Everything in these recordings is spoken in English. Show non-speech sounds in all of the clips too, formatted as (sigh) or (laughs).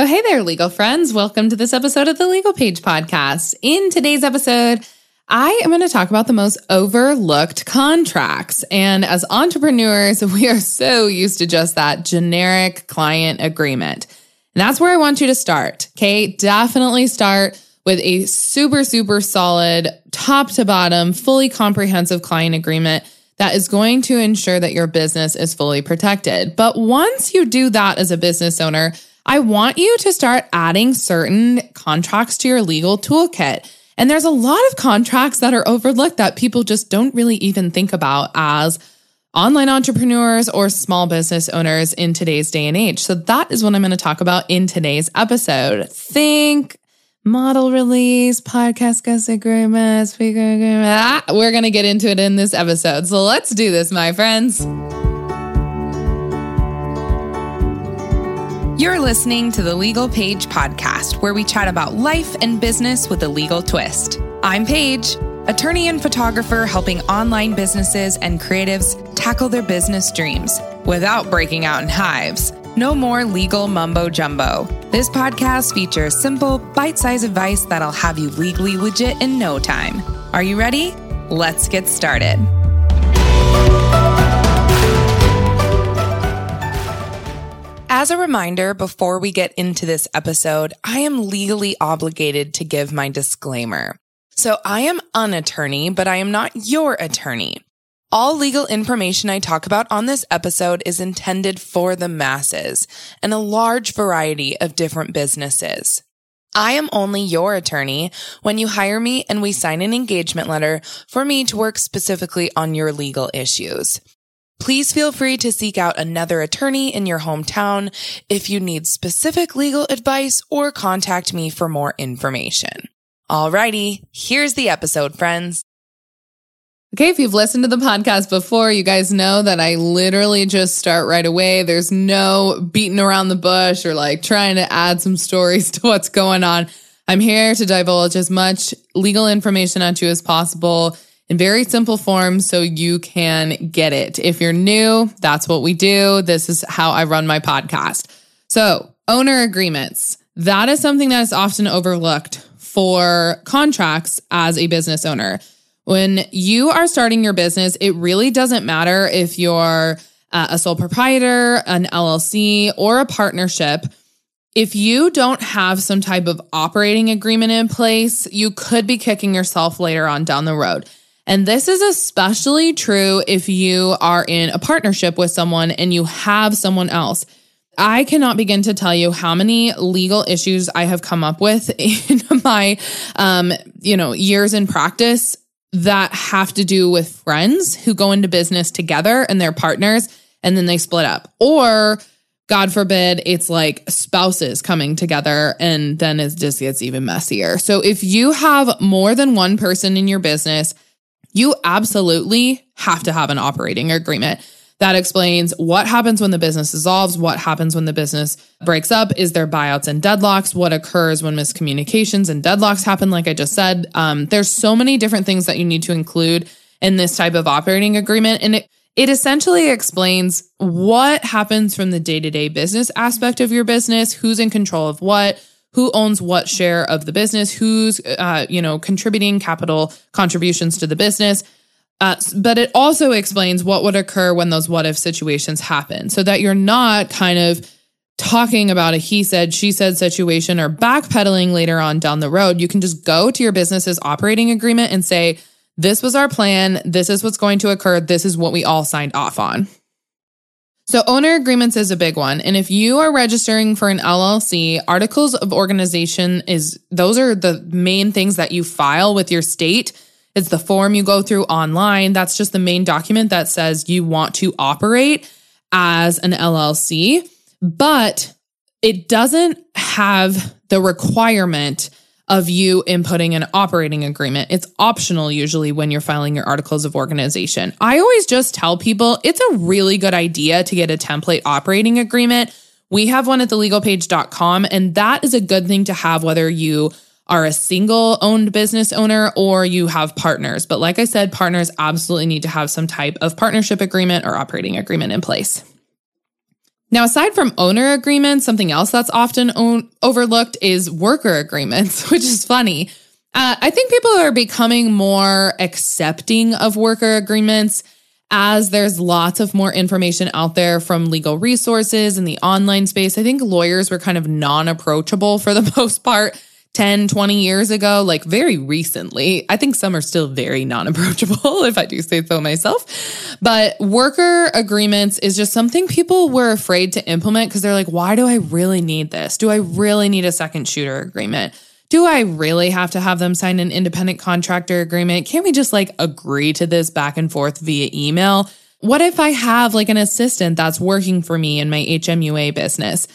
Oh, hey there, legal friends. Welcome to this episode of the Legal Paige podcast. In today's episode, I am going to talk about the most overlooked contracts. And as entrepreneurs, (laughs) we are so used to just that generic client agreement. And that's where I want you to start. Okay. Definitely start with a super, super solid, top to bottom, fully comprehensive client agreement that is going to ensure that your business is fully protected. But once you do that as a business owner, I want you to start adding certain contracts to your legal toolkit. And there's a lot of contracts that are overlooked that people just don't really even think about as online entrepreneurs or small business owners in today's day and age. So that is what I'm going to talk about in today's episode. Think model release, podcast guest agreement, speaker agreement. Ah, we're going to get into it in this episode. So let's do this, my friends. You're listening to the Legal Paige podcast, where we chat about life and business with a legal twist. I'm Paige, attorney and photographer helping online businesses and creatives tackle their business dreams without breaking out in hives. No more legal mumbo jumbo. This podcast features simple, bite sized advice that'll have you legally legit in no time. Are you ready? Let's get started. As a reminder, before we get into this episode, I am legally obligated to give my disclaimer. So I am an attorney, but I am not your attorney. All legal information I talk about on this episode is intended for the masses and a large variety of different businesses. I am only your attorney when you hire me and we sign an engagement letter for me to work specifically on your legal issues. Please feel free to seek out another attorney in your hometown if you need specific legal advice or contact me for more information. Alrighty, here's the episode, friends. Okay, if you've listened to the podcast before, you guys know that I literally just start right away. There's no beating around the bush or like trying to add some stories (laughs) to what's going on. I'm here to divulge as much legal information at you as possible in very simple form so you can get it. If you're new, that's what we do. This is how I run my podcast. So, owner agreements. That is something that is often overlooked for contracts as a business owner. When you are starting your business, it really doesn't matter if you're uh, a sole proprietor, an LLC, or a partnership. If you don't have some type of operating agreement in place, you could be kicking yourself later on down the road. And this is especially true if you are in a partnership with someone and you have someone else. I cannot begin to tell you how many legal issues I have come up with (laughs) in my, um, you know, years in practice that have to do with friends who go into business together and they're partners and then they split up. Or God forbid, it's like spouses coming together and then it just gets even messier. So if you have more than one person in your business, you absolutely have to have an operating agreement that explains what happens when the business dissolves, what happens when the business breaks up, is there buyouts and deadlocks, what occurs when miscommunications and deadlocks happen, like I just said. Um, there's so many different things that you need to include in this type of operating agreement. And it, it essentially explains what happens from the day to day business aspect of your business, who's in control of what, who owns what share of the business, who's uh, you know contributing capital contributions to the business. Uh, but it also explains what would occur when those what if situations happen, so that you're not kind of talking about a he said, she said situation or backpedaling later on down the road. You can just go to your business's operating agreement and say, this was our plan. This is what's going to occur. This is what we all signed off on. So, owner agreements is a big one. And if you are registering for an LLC, articles of organization is those are the main things that you file with your state. It's the form you go through online. That's just the main document that says you want to operate as an LLC, but it doesn't have the requirement of you inputting an operating agreement. It's optional usually when you're filing your articles of organization. I always just tell people it's a really good idea to get a template operating agreement. We have one at thelegalpaige.com, and that is a good thing to have whether you are a single owned business owner or you have partners. But like I said, partners absolutely need to have some type of partnership agreement or operating agreement in place. Now, aside from owner agreements, something else that's often own- overlooked is worker agreements, (laughs) which is funny. Uh, I think people are becoming more accepting of worker agreements as there's lots of more information out there from legal resources in the online space. I think lawyers were kind of non approachable for the (laughs) most part 10, 20 years ago, like very recently. I think some are still very non approachable, (laughs) if I do say so myself. But worker agreements is just something people were afraid to implement because they're like, why do I really need this? Do I really need a second shooter agreement? do I really have to have them sign an independent contractor agreement? Can't we just like agree to this back and forth via email? What if I have like an assistant that's working for me in my HMUA business?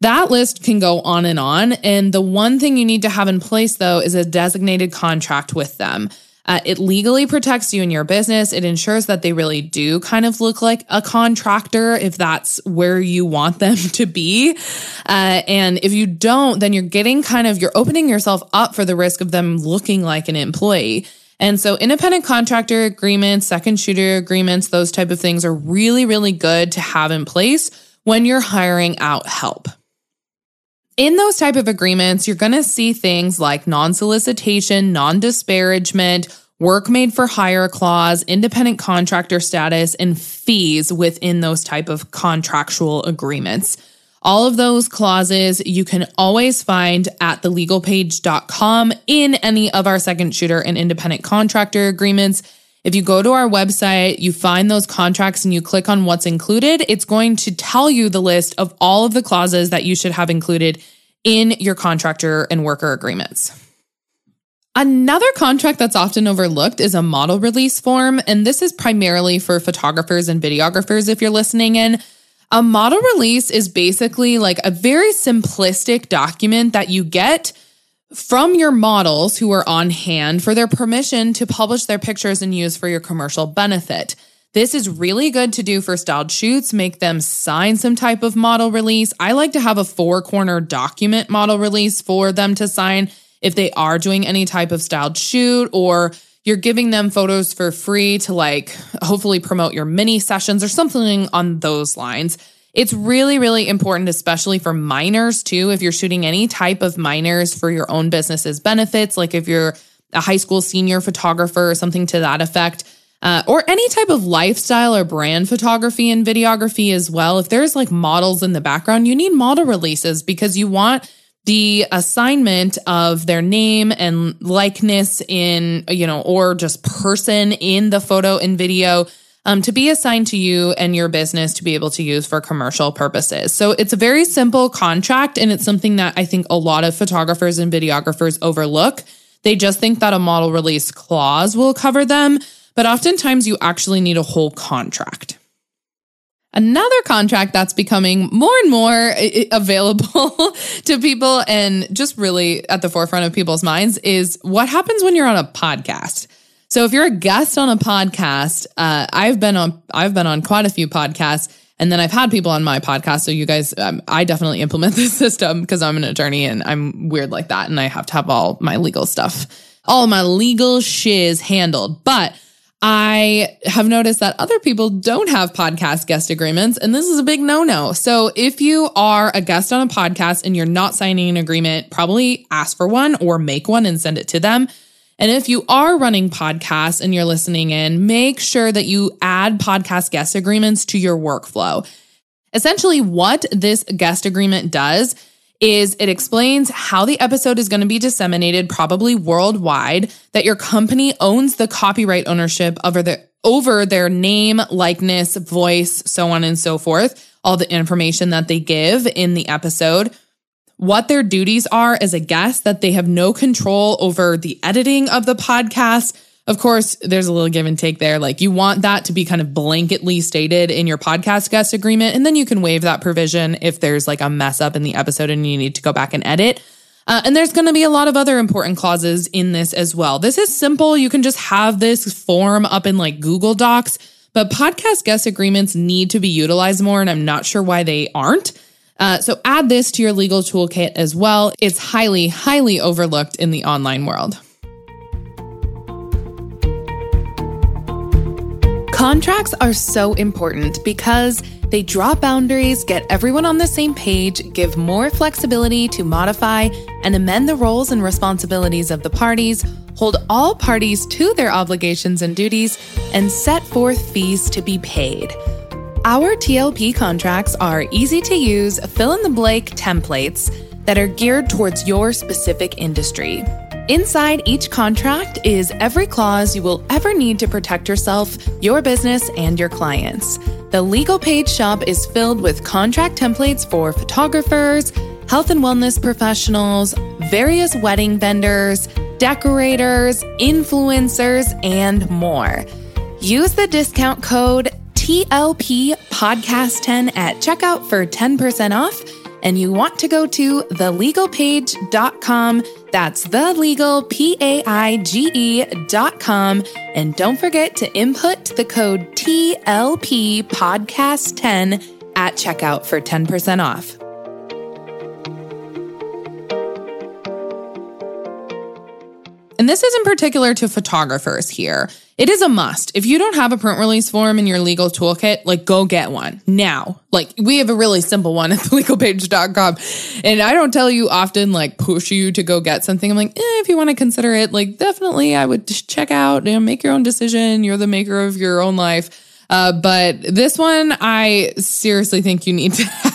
That list can go on and on. And the one thing you need to have in place though is a designated contract with them. Uh, it legally protects you and your business. It ensures that they really do kind of look like a contractor if that's where you want (laughs) them to be. Uh, and if you don't, then you're getting kind of, you're opening yourself up for the risk of them looking like an employee. And so independent contractor agreements, second shooter agreements, those type of things are really, really good to have in place when you're hiring out help. In those type of agreements, you're going to see things like non-solicitation, non-disparagement, work made for hire clause, independent contractor status, and fees within those type of contractual agreements. All of those clauses you can always find at thelegalpaige.com in any of our second shooter and independent contractor agreements. If you go to our website, you find those contracts and you click on what's included, it's going to tell you the list of all of the clauses that you should have included in your contractor and worker agreements. Another contract that's often overlooked is a model release form, and this is primarily for photographers and videographers if you're listening in. A model release is basically like a very simplistic document that you get from your models who are on hand for their permission to publish their pictures and use for your commercial benefit. This is really good to do for styled shoots, make them sign some type of model release. I like to have a four corner document model release for them to sign if they are doing any type of styled shoot or you're giving them photos for free to like hopefully promote your mini sessions or something on those lines. It's really, really important, especially for minors too. If you're shooting any type of minors for your own business's benefits, like if you're a high school senior photographer or something to that effect, uh, or any type of lifestyle or brand photography and videography as well. If there's like models in the background, you need model releases because you want the assignment of their name and likeness in, you know, or just person in the photo and video um, to be assigned to you and your business to be able to use for commercial purposes. So it's a very simple contract, and it's something that I think a lot of photographers and videographers overlook. They just think that a model release clause will cover them, but oftentimes you actually need a whole contract. Another contract that's becoming more and more (laughs) available to people and just really at the forefront of people's minds is what happens when you're on a podcast. So if you're a guest on a podcast, uh, I've been on I've been on quite a few podcasts, and then I've had people on my podcast. So you guys, um, I definitely implement (laughs) this system because I'm an attorney and I'm weird like that, and I have to have all my legal stuff, all my legal shiz handled. But I have noticed that other people don't have podcast guest agreements, and this is a big no no. So, if you are a guest on a podcast and you're not signing an agreement, probably ask for one or make one and send it to them. And if you are running podcasts and you're listening in, make sure that you add podcast guest agreements to your workflow. Essentially, what this guest agreement does is it explains how the episode is going to be disseminated, probably worldwide, that your company owns the copyright ownership over the over their name, likeness, voice, so on and so forth, all the information that they give in the episode what their duties are as a guest, that they have no control over the editing of the podcast. Of course, there's a little give and take there. Like you want that to be kind of blanketly stated in your podcast guest agreement. And then you can waive that provision if there's like a mess up in the episode and you need to go back and edit. Uh, and there's going to be a lot of other important clauses in this as well. This is simple. You can just have this form up in like Google Docs, but podcast guest agreements need to be utilized more. And I'm not sure why they aren't. Uh, so add this to your legal toolkit as well. It's highly, highly overlooked in the online world. Contracts are so important because they draw boundaries, get everyone on the same page, give more flexibility to modify and amend the roles and responsibilities of the parties, hold all parties to their obligations and duties, and set forth fees to be paid. Our TLP contracts are easy to use, fill in the blank templates that are geared towards your specific industry. Inside each contract is every clause you will ever need to protect yourself, your business, and your clients. The legal Paige shop is filled with contract templates for photographers, health and wellness professionals, various wedding vendors, decorators, influencers, and more. Use the discount code TLP Podcast 10 at checkout for 10% off. And you want to go to thelegalpaige.com that's the legal, P A I G E dot com. And don't forget to input the code TLP podcast 10 at checkout for 10% off. And this is in particular to photographers here. It is a must. If you don't have a print release form in your legal toolkit, like go get one now. Like we have a really simple one at (laughs) thelegalpaige.com. And I don't tell you often like push you to go get something. I'm like, eh, if you want to consider it, like definitely I would check out, you know, make your own decision. You're the maker of your own life. Uh, but this one, I seriously think you need to. (laughs)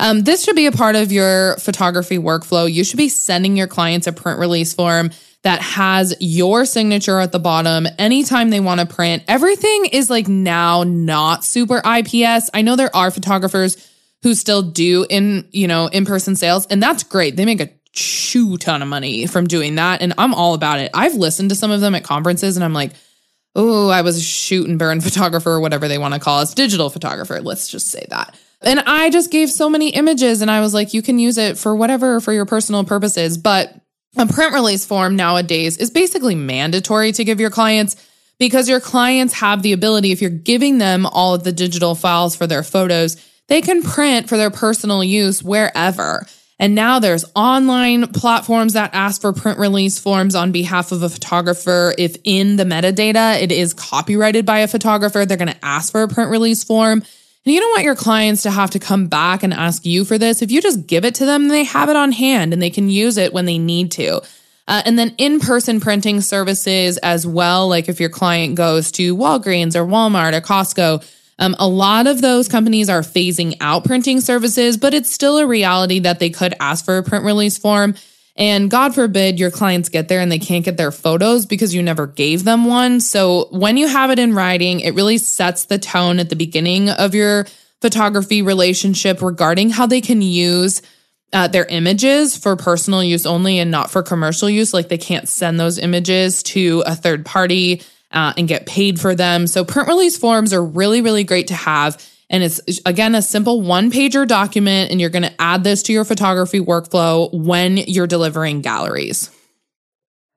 Um, this should be a part of your photography workflow. You should be sending your clients a print release form that has your signature at the bottom anytime they want to print. Everything is like now not super IPS. I know there are photographers who still do in, you know, in-person sales and that's great. They make a chew ton of money from doing that and I'm all about it. I've listened to some of them at conferences and I'm like, "Oh, I was a shoot and burn (laughs) photographer or whatever they want to call us, digital photographer, let's just say that." And I just gave so many images and I was like, you can use it for whatever for your personal purposes, but a print release form nowadays is basically mandatory to give your clients because your clients have the ability, if you're giving them all of the digital files for their photos, they can print for their personal use wherever. And now there's online platforms that ask for print release forms on behalf of a photographer. If in the metadata it is copyrighted by a photographer, they're going to ask for a print release form. And you don't want your clients to have to come back and ask you for this. If you just give it to them, they have it on hand and they can use it when they need to. Uh, and then in person printing services as well. Like if your client goes to Walgreens or Walmart or Costco, um, a lot of those companies are phasing out printing services, but it's still a reality that they could ask for a print release form. And God forbid your clients get there and they can't get their photos because you never gave them one. So when you have it in writing, it really sets the tone at the beginning of your photography relationship regarding how they can use uh, their images for personal use only and not for commercial use. Like they can't send those images to a third party uh, and get paid for them. So print release forms are really, really great to have. And it's again a simple one pager document, and you're going to add this to your photography workflow when you're delivering galleries.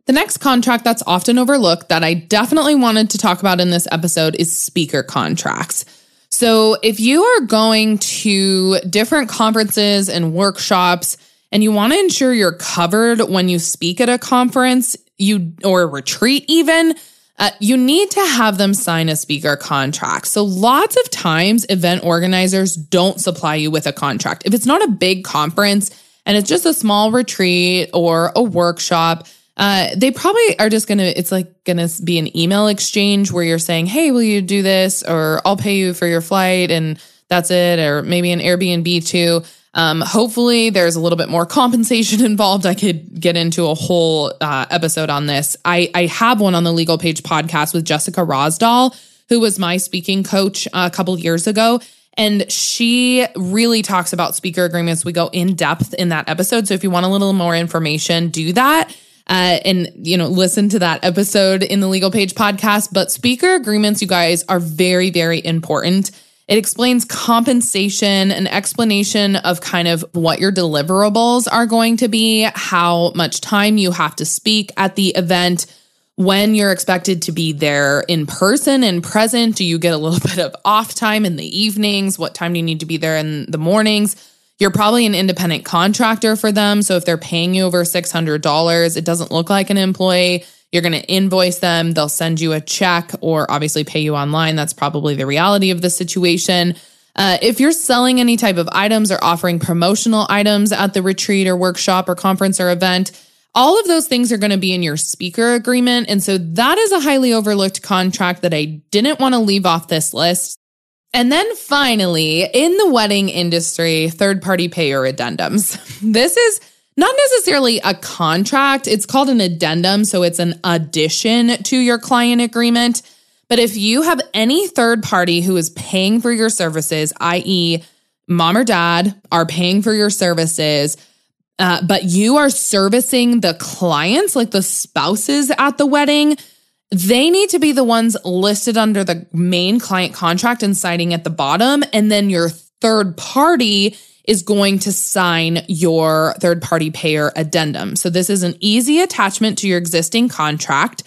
The next contract that's often overlooked that I definitely wanted to talk about in this episode is speaker contracts. So, if you are going to different conferences and workshops and you want to ensure you're covered when you speak at a conference, you or a retreat even, uh, you need to have them sign a speaker contract. So lots of times event organizers don't supply you with a contract. If it's not a big conference and it's just a small retreat or a workshop, uh, they probably are just gonna, it's like gonna be an email exchange where you're saying, Hey, will you do this? Or I'll pay you for your flight and that's it. Or maybe an Airbnb too. Um, hopefully, there's a little bit more (laughs) compensation involved. I could get into a whole uh, episode on this. I, I have one on the Legal Paige podcast with Jessica Rosdahl, who was my speaking coach a couple years ago. And she really talks about speaker agreements. We go in depth in that episode. So if you want a little more information, do that. Uh, and you know listen to that episode in the legal Paige podcast but speaker agreements you guys are very very important it explains compensation, an explanation of kind of what your deliverables are going to be, how much time you have to speak at the event, when you're expected to be there in person and present. Do you get a little (laughs) bit of off time in the evenings? What time do you need to be there in the mornings? You're probably an independent contractor for them. So if they're paying you over $600, it doesn't look like an employee You're going to invoice them. They'll send you a check or obviously pay you online. That's probably the reality of the situation. Uh, if you're selling any type of items or offering promotional items at the retreat or workshop or conference or event, all of those things are going to be in your speaker agreement. And so that is a highly overlooked contract that I didn't want to leave off this list. And then finally, in the wedding industry, third party payer addendums. (laughs) This is not necessarily a contract, it's called an addendum. So it's an addition to your client agreement. But if you have any third party who is paying for your services, i.e., mom or dad are paying for your services, uh, but you are servicing the clients, like the spouses at the wedding, they need to be the ones listed under the main client contract and signing at the bottom. And then your third party is going to sign your third party payer addendum. So this is an easy attachment to your existing contract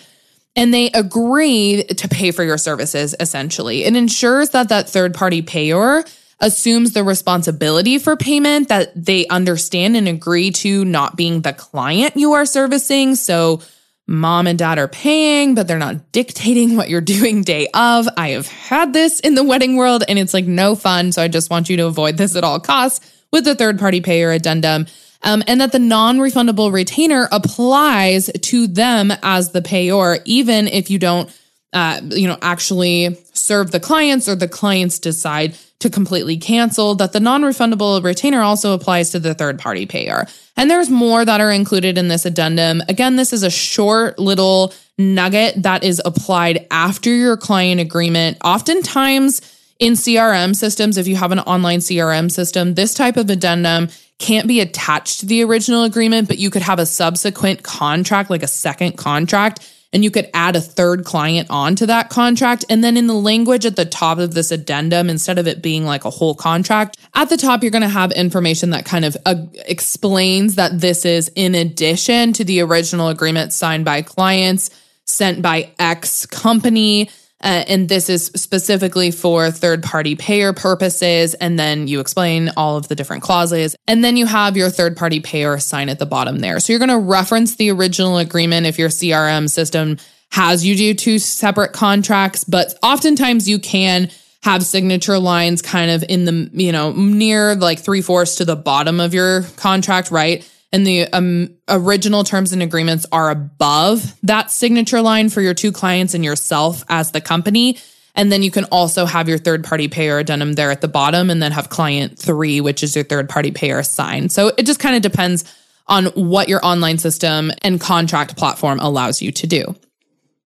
and they agree to pay for your services essentially. It ensures that that third party payer assumes the responsibility for payment that they understand and agree to not being the client you are servicing. So mom and dad are paying, but they're not dictating what you're doing day of. I have had this in the wedding world and it's like no fun. So I just want you to avoid this at all costs with the third party payer addendum. Um, and that the non refundable retainer applies to them as the payor, even if you don't, uh, you know, actually serve the clients or the clients decide to completely cancel, that the non refundable retainer also applies to the third party payer. And there's more that are included in this addendum. Again, this is a short little nugget that is applied after your client agreement. Oftentimes, in CRM systems, if you have an online CRM system, this type of addendum can't be attached to the original agreement, but you could have a subsequent contract, like a second contract and you could add a third client onto that contract. And then in the language at the top of this addendum, instead of it being like a whole contract, at the top, you're going to have information that kind of uh, explains that this is in addition to the original agreement signed by clients sent by X company uh, and this is specifically for third party payer purposes. And then you explain all of the different clauses. And then you have your third party payer sign at the bottom there. So you're going to reference the original agreement if your CRM system has you do two separate contracts, but oftentimes you can have signature lines kind of in the, you know, near like three fourths to the bottom of your contract, right? And the um, original terms and agreements are above that signature line for your two clients and yourself as the company. And then you can also have your third party payer addendum there at the bottom and then have client three, which is your third party payer sign. So it just kind of depends on what your online system and contract platform allows you to do.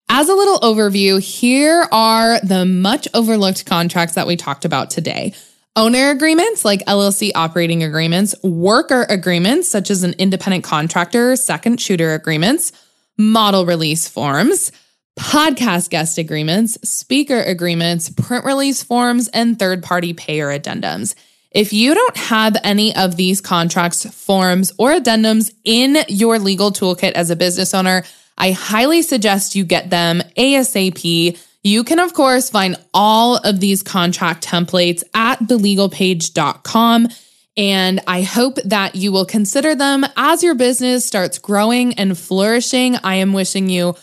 As a little overview, here are the much overlooked contracts that we talked about today. Owner agreements like LLC operating agreements, worker agreements such as an independent contractor, second shooter agreements, model release forms, podcast guest agreements, speaker agreements, print release forms, and third party payer addendums. If you don't have any of these contracts, forms, or addendums in your legal toolkit as a business owner, I highly suggest you get them ASAP you can, of course, find all of these contract templates at thelegalpaige.com. And I hope that you will consider them as your business starts growing and flourishing. I am wishing you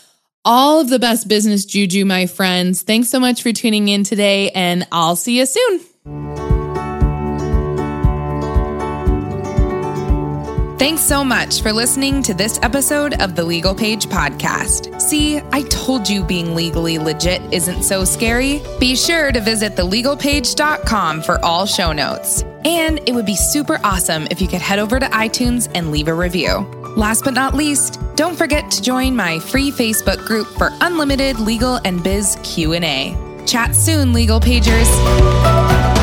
all of the best business juju, my friends. Thanks so much for tuning in today, and I'll see you soon. Thanks so much for listening to this episode of the Legal Paige Podcast. See, I told you being legally legit isn't so scary. Be sure to visit thelegalpaige.com for all show notes. And it would be super awesome if you could head over to iTunes and leave a review. Last but not least, don't forget to join my free Facebook group for unlimited legal and biz Q&A. Chat soon, Legal Pagers.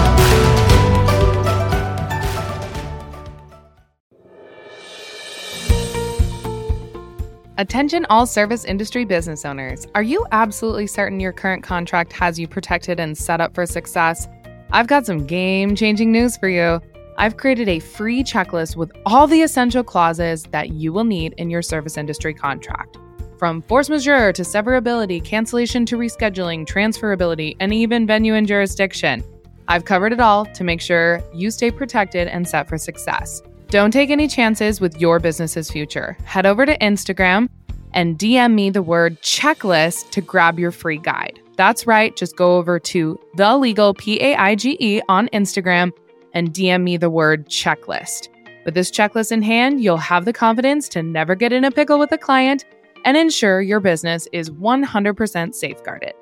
Attention all service industry business owners. Are you absolutely certain your current contract has you protected and set up for success? I've got some game changing news for you. I've created a free checklist with all the essential clauses that you will need in your service industry contract. From force majeure to severability, cancellation to rescheduling, transferability, and even venue and jurisdiction. I've covered it all to make sure you stay protected and set for success. Don't take any chances with your business's future. Head over to Instagram and DM me the word checklist to grab your free guide. That's right, just go over to the legal P A I G E on Instagram and DM me the word checklist. With this checklist in hand, you'll have the confidence to never get in a pickle with a client and ensure your business is 100% safeguarded.